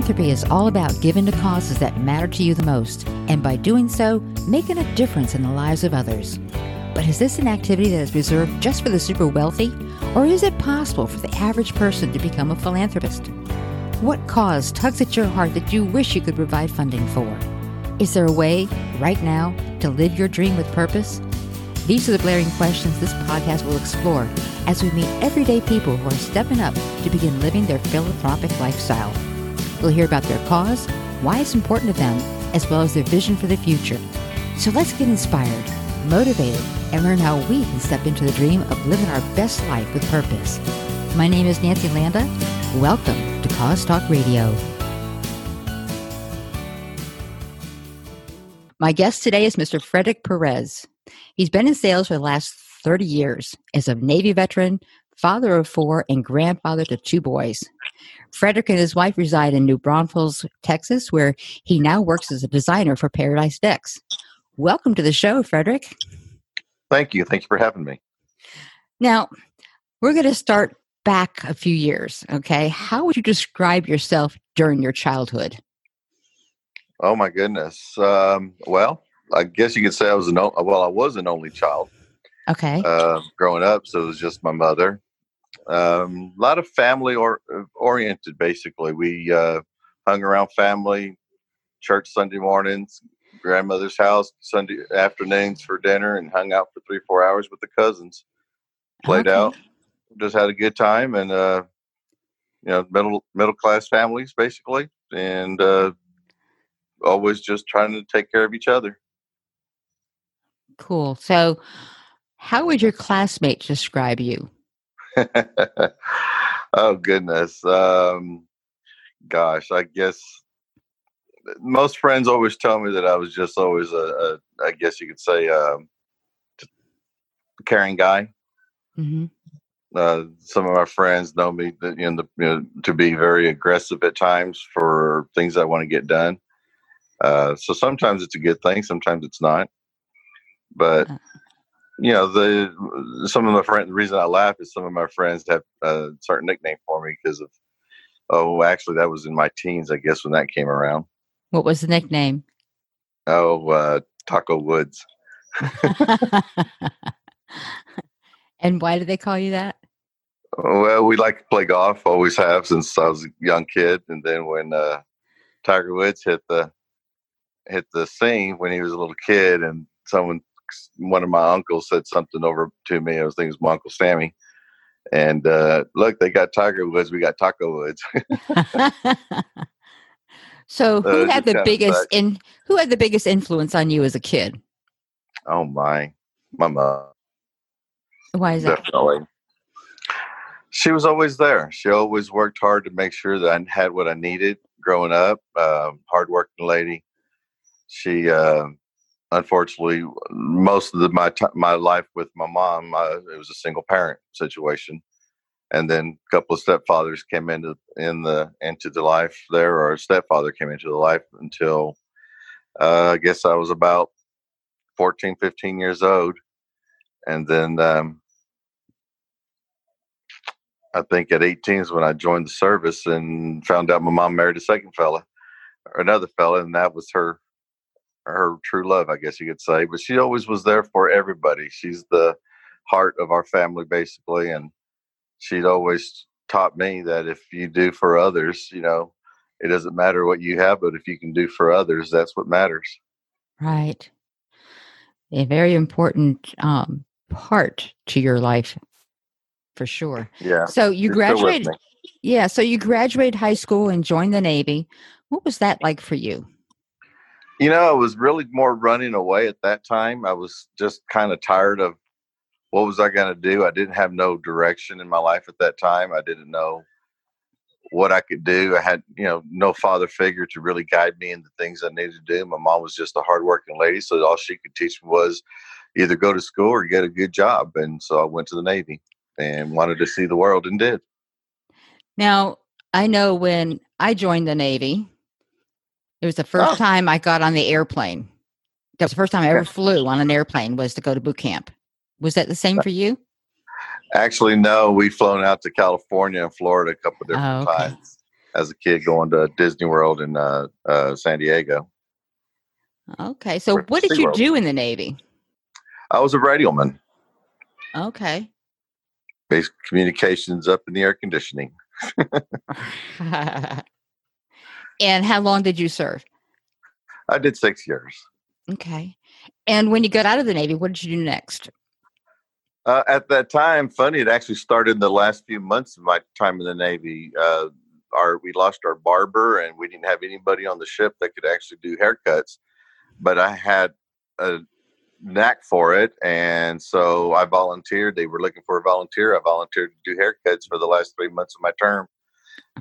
Philanthropy is all about giving to causes that matter to you the most, and by doing so, making a difference in the lives of others. But is this an activity that is reserved just for the super wealthy, or is it possible for the average person to become a philanthropist? What cause tugs at your heart that you wish you could provide funding for? Is there a way, right now, to live your dream with purpose? These are the blaring questions this podcast will explore as we meet everyday people who are stepping up to begin living their philanthropic lifestyle. We'll hear about their cause, why it's important to them, as well as their vision for the future. So let's get inspired, motivated, and learn how we can step into the dream of living our best life with purpose. My name is Nancy Landa. Welcome to Cause Talk Radio. My guest today is Mr. Frederick Perez. He's been in sales for the last 30 years as a Navy veteran, father of four, and grandfather to two boys. Frederick and his wife reside in New Braunfels, Texas, where he now works as a designer for Paradise Decks. Welcome to the show, Frederick. Thank you. Thank you for having me. Now, we're going to start back a few years, okay? How would you describe yourself during your childhood? Oh my goodness. Um, well, I guess you could say I was an well, I was an only child. Okay. Uh, growing up, so it was just my mother. Um, a lot of family or oriented. Basically, we uh, hung around family, church Sunday mornings, grandmother's house Sunday afternoons for dinner, and hung out for three four hours with the cousins. Played okay. out, just had a good time, and uh, you know, middle middle class families basically, and uh, always just trying to take care of each other. Cool. So, how would your classmates describe you? oh goodness. Um, gosh, I guess most friends always tell me that I was just always a, a I guess you could say, um, caring guy. Mm-hmm. Uh, some of my friends know me that, you know, the, you know, to be very aggressive at times for things I want to get done. Uh, so sometimes it's a good thing, sometimes it's not. But uh you know, the some of my friends. The reason I laugh is some of my friends have a certain nickname for me because of. Oh, actually, that was in my teens, I guess, when that came around. What was the nickname? Oh, uh, Taco Woods. and why did they call you that? Well, we like to play golf, always have since I was a young kid. And then when uh, Tiger Woods hit the hit the scene when he was a little kid, and someone one of my uncles said something over to me. I was thinking it was my uncle Sammy. And uh, look, they got Tiger Woods. We got Taco Woods. so, who uh, had the biggest in? Who had the biggest influence on you as a kid? Oh my, my mom. Why is that? Definitely. She was always there. She always worked hard to make sure that I had what I needed growing up. Uh, hardworking lady. She uh, unfortunately, most of the, my t- my life with my mom, it was a single parent situation, and then a couple of stepfathers came into in the into the life there, or a stepfather came into the life until uh, I guess I was about 14, 15 years old, and then um, I think at 18 is when I joined the service and found out my mom married a second fella, or another fella, and that was her her true love, I guess you could say. But she always was there for everybody. She's the heart of our family, basically, and she'd always taught me that if you do for others, you know, it doesn't matter what you have, but if you can do for others, that's what matters. Right. A very important um, part to your life, for sure. Yeah. So you graduated. Yeah. So you graduated high school and joined the Navy. What was that like for you? You know, I was really more running away at that time. I was just kind of tired of what was I going to do. I didn't have no direction in my life at that time. I didn't know what I could do. I had, you know, no father figure to really guide me in the things I needed to do. My mom was just a hardworking lady, so all she could teach me was either go to school or get a good job. And so I went to the Navy and wanted to see the world and did. Now, I know when I joined the Navy, it was the first oh. time I got on the airplane. That was the first time I ever flew on an airplane was to go to boot camp. Was that the same for you? Actually, no. We've flown out to California and Florida a couple different oh, okay. times. as a kid going to Disney World in uh, uh, San Diego. Okay, so what did you do in the Navy? I was a radioman. Okay. Basic communications up in the air conditioning. and how long did you serve? I did six years. Okay. And when you got out of the Navy, what did you do next? Uh, at that time, funny, it actually started in the last few months of my time in the Navy. Uh, our we lost our barber, and we didn't have anybody on the ship that could actually do haircuts. But I had a knack for it, and so I volunteered. They were looking for a volunteer. I volunteered to do haircuts for the last three months of my term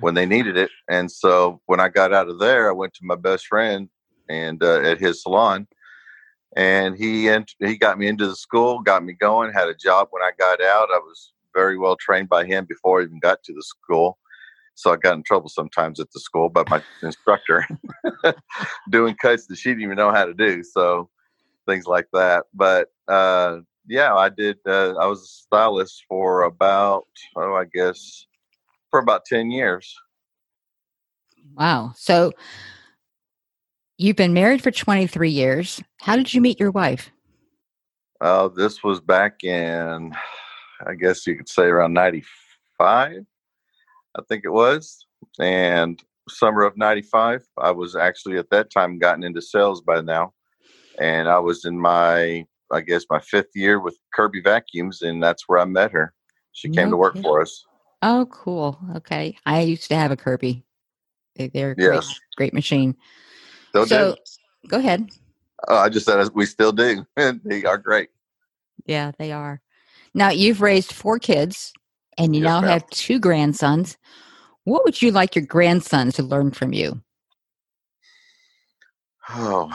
when they needed it. And so when I got out of there, I went to my best friend and uh, at his salon, and he ent- he got me into the school, got me going, had a job when I got out. I was very well trained by him before I even got to the school. So I got in trouble sometimes at the school by my instructor doing cuts that she didn't even know how to do. So things like that. But uh, yeah, I did. Uh, I was a stylist for about, oh, I guess, for about 10 years. Wow. So you've been married for 23 years. How did you meet your wife? Uh, this was back in, I guess you could say around 95, I think it was. And summer of 95, I was actually at that time gotten into sales by now. And I was in my, I guess, my fifth year with Kirby Vacuums, and that's where I met her. She came no to work kidding. for us. Oh, cool. Okay. I used to have a Kirby. They, are yes. great, great machine. Still so, do. go ahead. Uh, I just said we still do. and they are great. Yeah, they are. Now you've raised four kids, and you yes, now ma'am. have two grandsons. What would you like your grandsons to learn from you? Oh,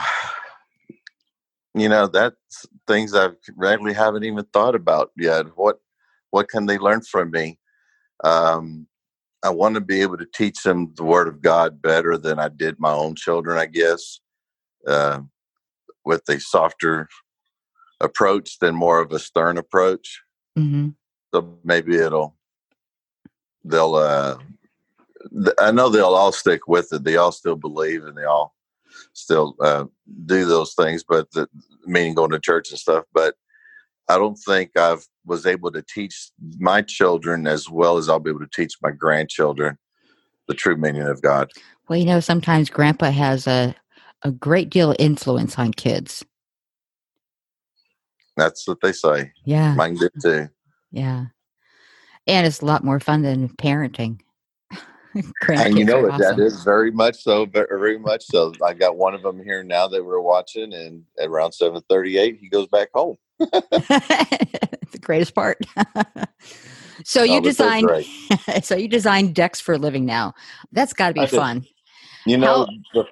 you know that's things I really haven't even thought about yet. What what can they learn from me? Um, I want to be able to teach them the Word of God better than I did my own children, I guess, uh, with a softer approach than more of a stern approach. Mm-hmm. So maybe it'll, they'll, uh, I know they'll all stick with it. They all still believe and they all still uh, do those things, but the, meaning going to church and stuff. But I don't think I've was able to teach my children as well as I'll be able to teach my grandchildren the true meaning of God. Well, you know, sometimes grandpa has a a great deal of influence on kids. That's what they say. Yeah. Mine did too. Yeah. And it's a lot more fun than parenting. and you know awesome. that is very much so, very much so. I got one of them here now that we're watching, and at around seven thirty-eight, he goes back home. the greatest part. so you oh, designed so you designed decks for a living now. That's got to be I fun. Did. You know, how,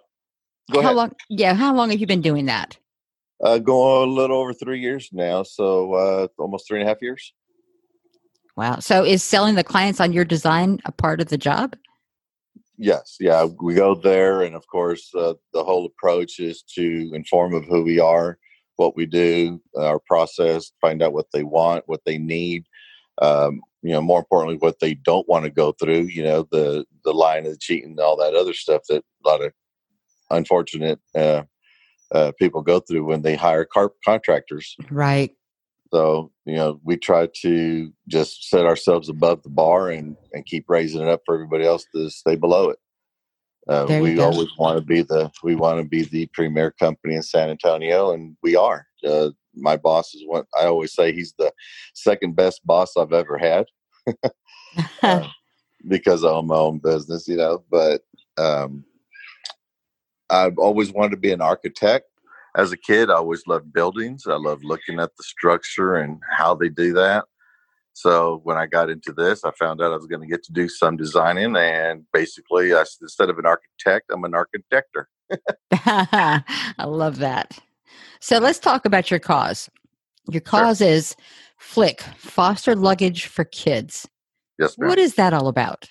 how ahead. long? Yeah, how long have you been doing that? Uh, going a little over three years now, so uh, almost three and a half years. Wow! So is selling the clients on your design a part of the job? Yes, yeah, we go there, and of course, uh, the whole approach is to inform of who we are, what we do, our process, find out what they want, what they need. Um, you know, more importantly, what they don't want to go through. You know, the the lying, of the cheating, all that other stuff that a lot of unfortunate uh, uh, people go through when they hire car- contractors. Right. So you know, we try to just set ourselves above the bar and and keep raising it up for everybody else to stay below it. Uh, we go. always want to be the we want to be the premier company in San Antonio, and we are. Uh, my boss is what I always say. He's the second best boss I've ever had uh, because I own my own business, you know. But um, I've always wanted to be an architect. As a kid, I always loved buildings. I love looking at the structure and how they do that. So when I got into this, I found out I was going to get to do some designing, and basically, I, instead of an architect, I'm an architector. I love that. So let's talk about your cause. Your cause sure. is Flick Foster Luggage for Kids. Yes, ma'am. What is that all about?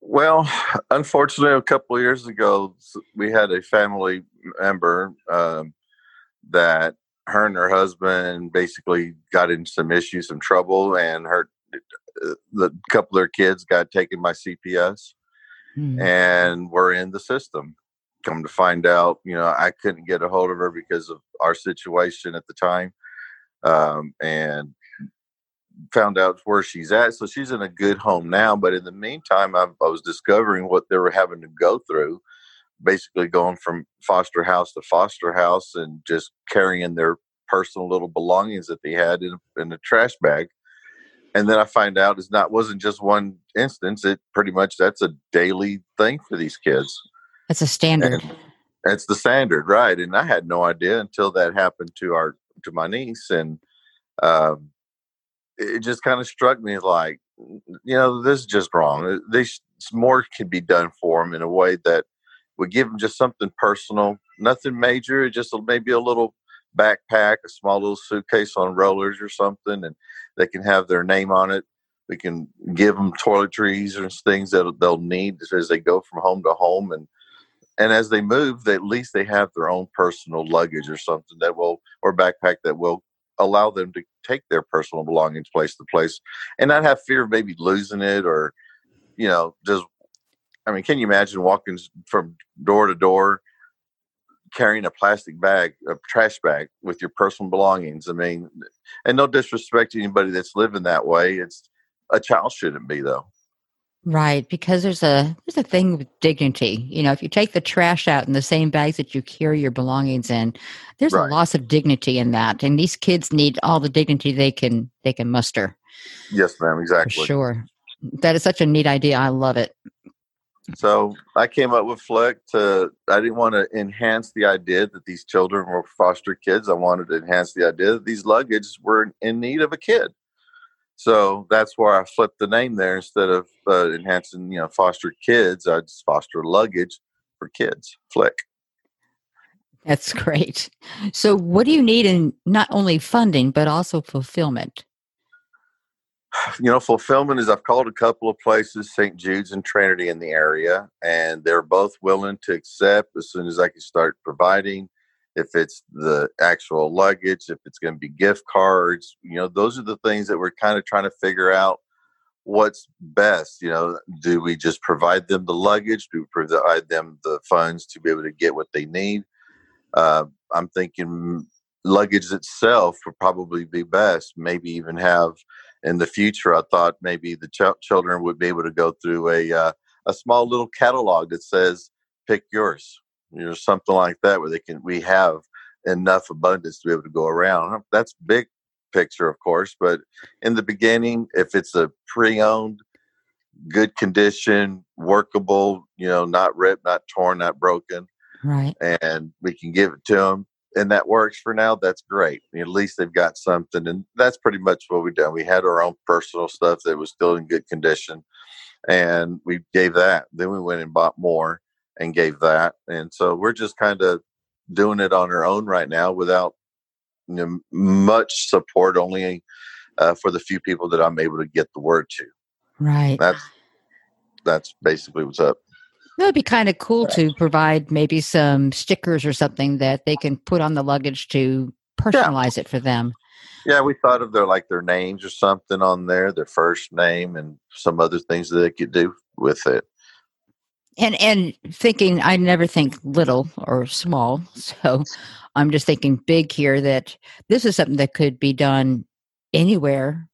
Well, unfortunately, a couple of years ago, we had a family member um, that her and her husband basically got into some issues, some trouble, and her the couple of their kids got taken by CPS, mm. and were in the system. Come to find out, you know, I couldn't get a hold of her because of our situation at the time, um, and found out where she's at. So she's in a good home now. But in the meantime, I, I was discovering what they were having to go through, basically going from foster house to foster house and just carrying their personal little belongings that they had in, in a trash bag. And then I find out it's not wasn't just one instance. It pretty much that's a daily thing for these kids. It's a standard. And it's the standard, right? And I had no idea until that happened to our to my niece, and um, it just kind of struck me like, you know, this is just wrong. This more can be done for them in a way that would give them just something personal, nothing major, just maybe a little backpack, a small little suitcase on rollers or something, and they can have their name on it. We can give them toiletries or things that they'll need as they go from home to home, and and as they move, they, at least they have their own personal luggage or something that will or backpack that will allow them to take their personal belongings place to place and not have fear of maybe losing it or you know just i mean can you imagine walking from door to door carrying a plastic bag, a trash bag with your personal belongings. I mean, and no disrespect to anybody that's living that way. It's a child shouldn't be though. Right, because there's a there's a thing with dignity. You know, if you take the trash out in the same bags that you carry your belongings in, there's right. a loss of dignity in that. And these kids need all the dignity they can they can muster. Yes, ma'am, exactly. For sure. That is such a neat idea. I love it. So I came up with Flick to, I didn't want to enhance the idea that these children were foster kids. I wanted to enhance the idea that these luggage were in need of a kid. So that's where I flipped the name there instead of uh, enhancing, you know, foster kids. I just foster luggage for kids, Flick. That's great. So, what do you need in not only funding, but also fulfillment? you know, fulfillment is I've called a couple of places, St. Jude's and Trinity in the area, and they're both willing to accept as soon as I can start providing. If it's the actual luggage, if it's going to be gift cards, you know, those are the things that we're kind of trying to figure out what's best. You know, do we just provide them the luggage? Do we provide them the funds to be able to get what they need? Uh, I'm thinking luggage itself would probably be best. Maybe even have in the future, I thought maybe the ch- children would be able to go through a uh, a small little catalog that says "Pick yours," you know, something like that, where they can we have enough abundance to be able to go around. That's big picture, of course, but in the beginning, if it's a pre-owned, good condition, workable, you know, not ripped, not torn, not broken, right, and we can give it to them and that works for now, that's great. At least they've got something. And that's pretty much what we've done. We had our own personal stuff that was still in good condition and we gave that. Then we went and bought more and gave that. And so we're just kind of doing it on our own right now without you know, much support, only uh, for the few people that I'm able to get the word to. Right. That's that's basically what's up. That would be kind of cool to provide maybe some stickers or something that they can put on the luggage to personalize yeah. it for them. Yeah, we thought of their like their names or something on there, their first name, and some other things that they could do with it. And and thinking, I never think little or small, so I'm just thinking big here. That this is something that could be done anywhere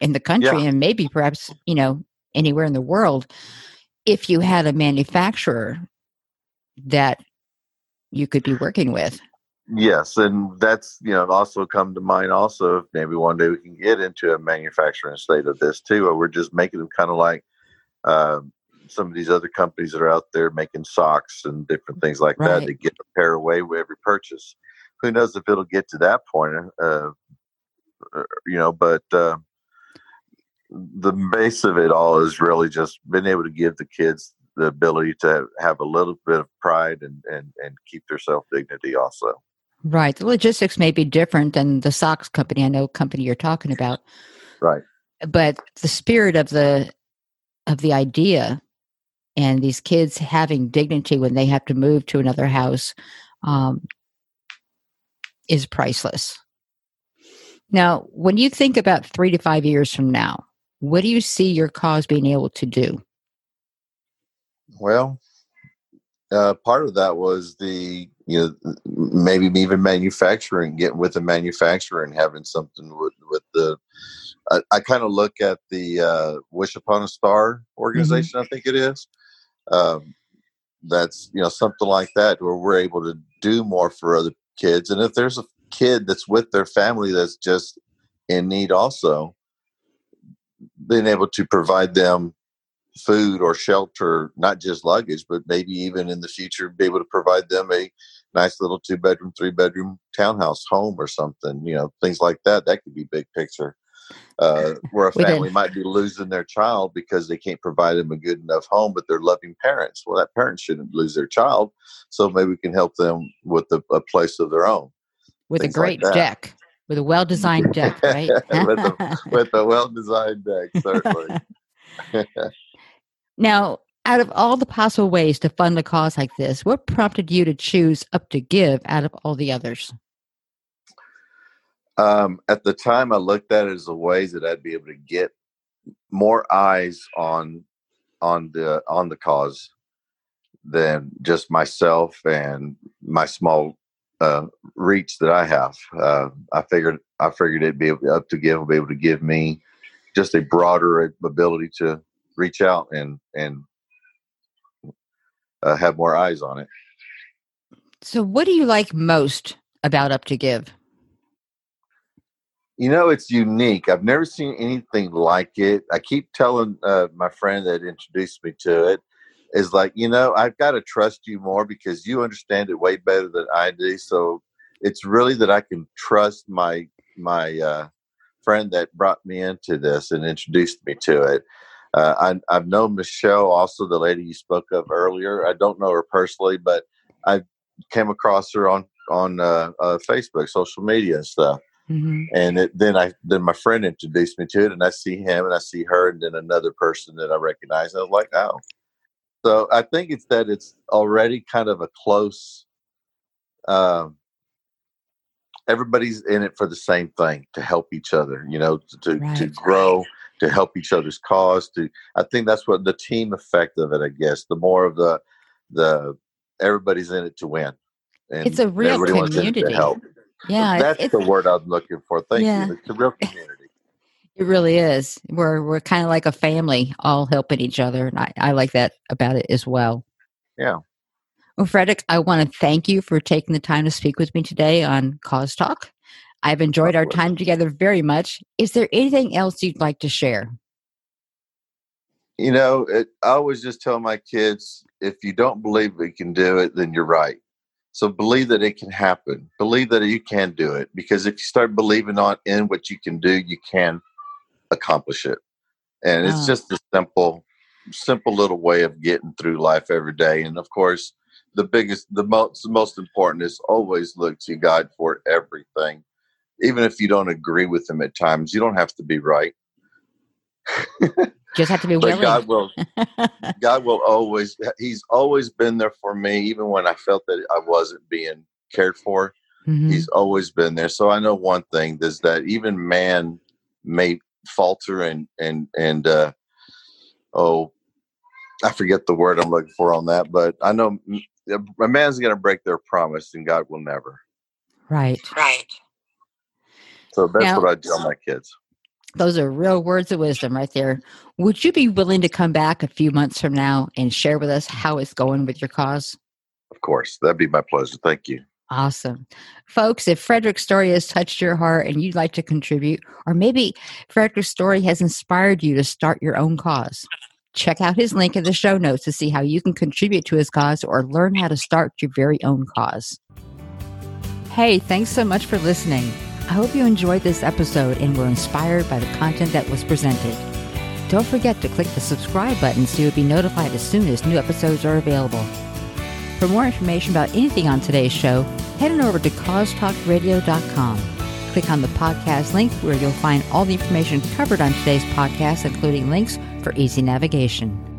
in the country, yeah. and maybe perhaps you know anywhere in the world if you had a manufacturer that you could be working with. Yes, and that's you know also come to mind. Also, maybe one day we can get into a manufacturing state of this too, or we're just making them kind of like uh, some of these other companies that are out there making socks and different things like right. that to get a pair away with every purchase. Who knows if it'll get to that point? Uh, uh you know, but uh, the base of it all is really just being able to give the kids the ability to have a little bit of pride and and, and keep their self dignity also. Right. The logistics may be different than the socks company. I know company you're talking about. Right. But the spirit of the of the idea and these kids having dignity when they have to move to another house um, is priceless. Now, when you think about three to five years from now, what do you see your cause being able to do? well, uh, part of that was the you know maybe even manufacturing, getting with the manufacturer and having something with with the. I, I kind of look at the uh, Wish Upon a Star Mm-hmm. organization. I think it is. Um, that's you know something like that where we're able to do more for other kids, and if there's a kid that's with their family that's just in need, also being able to provide them food or shelter, not just luggage, but maybe even in the future be able to provide them a nice little two bedroom, three bedroom townhouse home or something, you know, things like that. That could be big picture. Uh, where a family might be losing their child because they can't provide them a good enough home, but they're loving parents. Well, that parent shouldn't lose their child. So maybe we can help them with a, a place of their own. with a Things like great that. deck, with a well designed deck, right? with, a, with a well designed deck, certainly. now, out of all the possible ways to fund a cause like this, what prompted you to choose Up to Give out of all the others? Um, at the time, I looked at it as a ways that I'd be able to get more eyes on on the on the cause than just myself and my small uh, reach that I have. Uh, I figured I figured it'd be able, up to give will be able to give me just a broader ability to reach out and and uh, have more eyes on it. So, what do you like most about Up to Give? You know, it's unique. I've never seen anything like it. I keep telling uh, my friend that introduced me to it is like, you know, I've got to trust you more because you understand it way better than I do. So it's really that I can trust my my uh, friend that brought me into this and introduced me to it. Uh, I, I've known Michelle, also the lady you spoke of earlier. I don't know her personally, but I came across her on on uh, uh, Facebook, social media, and stuff Mhm. and it, then I then my friend introduced me to it, and I see him and I see her, and then another person that I recognize. And I was like, oh, so I think it's that it's already kind of a close. Um, everybody's in it for the same thing to help each other, you know, to to, to grow, to help each other's cause. To I think that's what the team effect of it. I guess the more of the the everybody's in it to win. And It's a real everybody wants in it to community. help. Yeah, That's it's, the word I'm looking for. Thank Yeah. you. It's a real community. It really is. We're we're kind of like a family, all helping each other, and I, I like that about it as well. Yeah. Well, Frederick, I want to thank you for taking the time to speak with me today on Cause Talk. I've enjoyed our time together very much. Is there anything else you'd like to share? You know, it, I always just tell my kids if you don't believe we can do it, then you're right. So believe that it can happen. Believe that you can do it because if you start believing on in what you can do, you can accomplish it. And it's Ah. just a simple, simple little way of getting through life every day. And of course, the biggest, the most, the most important is always look to God for everything. Even if you don't agree with Him at times, you don't have to be right. Just have to be willing. God will God will always he's always been there for me even when I felt that I wasn't being cared for. Mhm. He's always been there. So I know one thing is that even man may falter and and and uh oh I forget the word I'm looking for on that, but I know m- a man's going to break their promise and God will never. Right. Right. So that's Now- what I tell my kids. Those are real words of wisdom right there. Would you be willing to come back a few months from now and share with us how it's going with your cause? Of course. That'd be my pleasure. Thank you. Awesome. Folks, if Frederick's story has touched your heart and you'd like to contribute, or maybe Frederick's story has inspired you to start your own cause, check out his link in the show notes to see how you can contribute to his cause or learn how to start your very own cause. Hey, thanks so much for listening. I hope you enjoyed this episode and were inspired by the content that was presented. Don't forget to click the subscribe button so you'll be notified as soon as new episodes are available. For more information about anything on today's show, head on over to causetalkradio.com. Click on the podcast link where you'll find all the information covered on today's podcast, including links for easy navigation.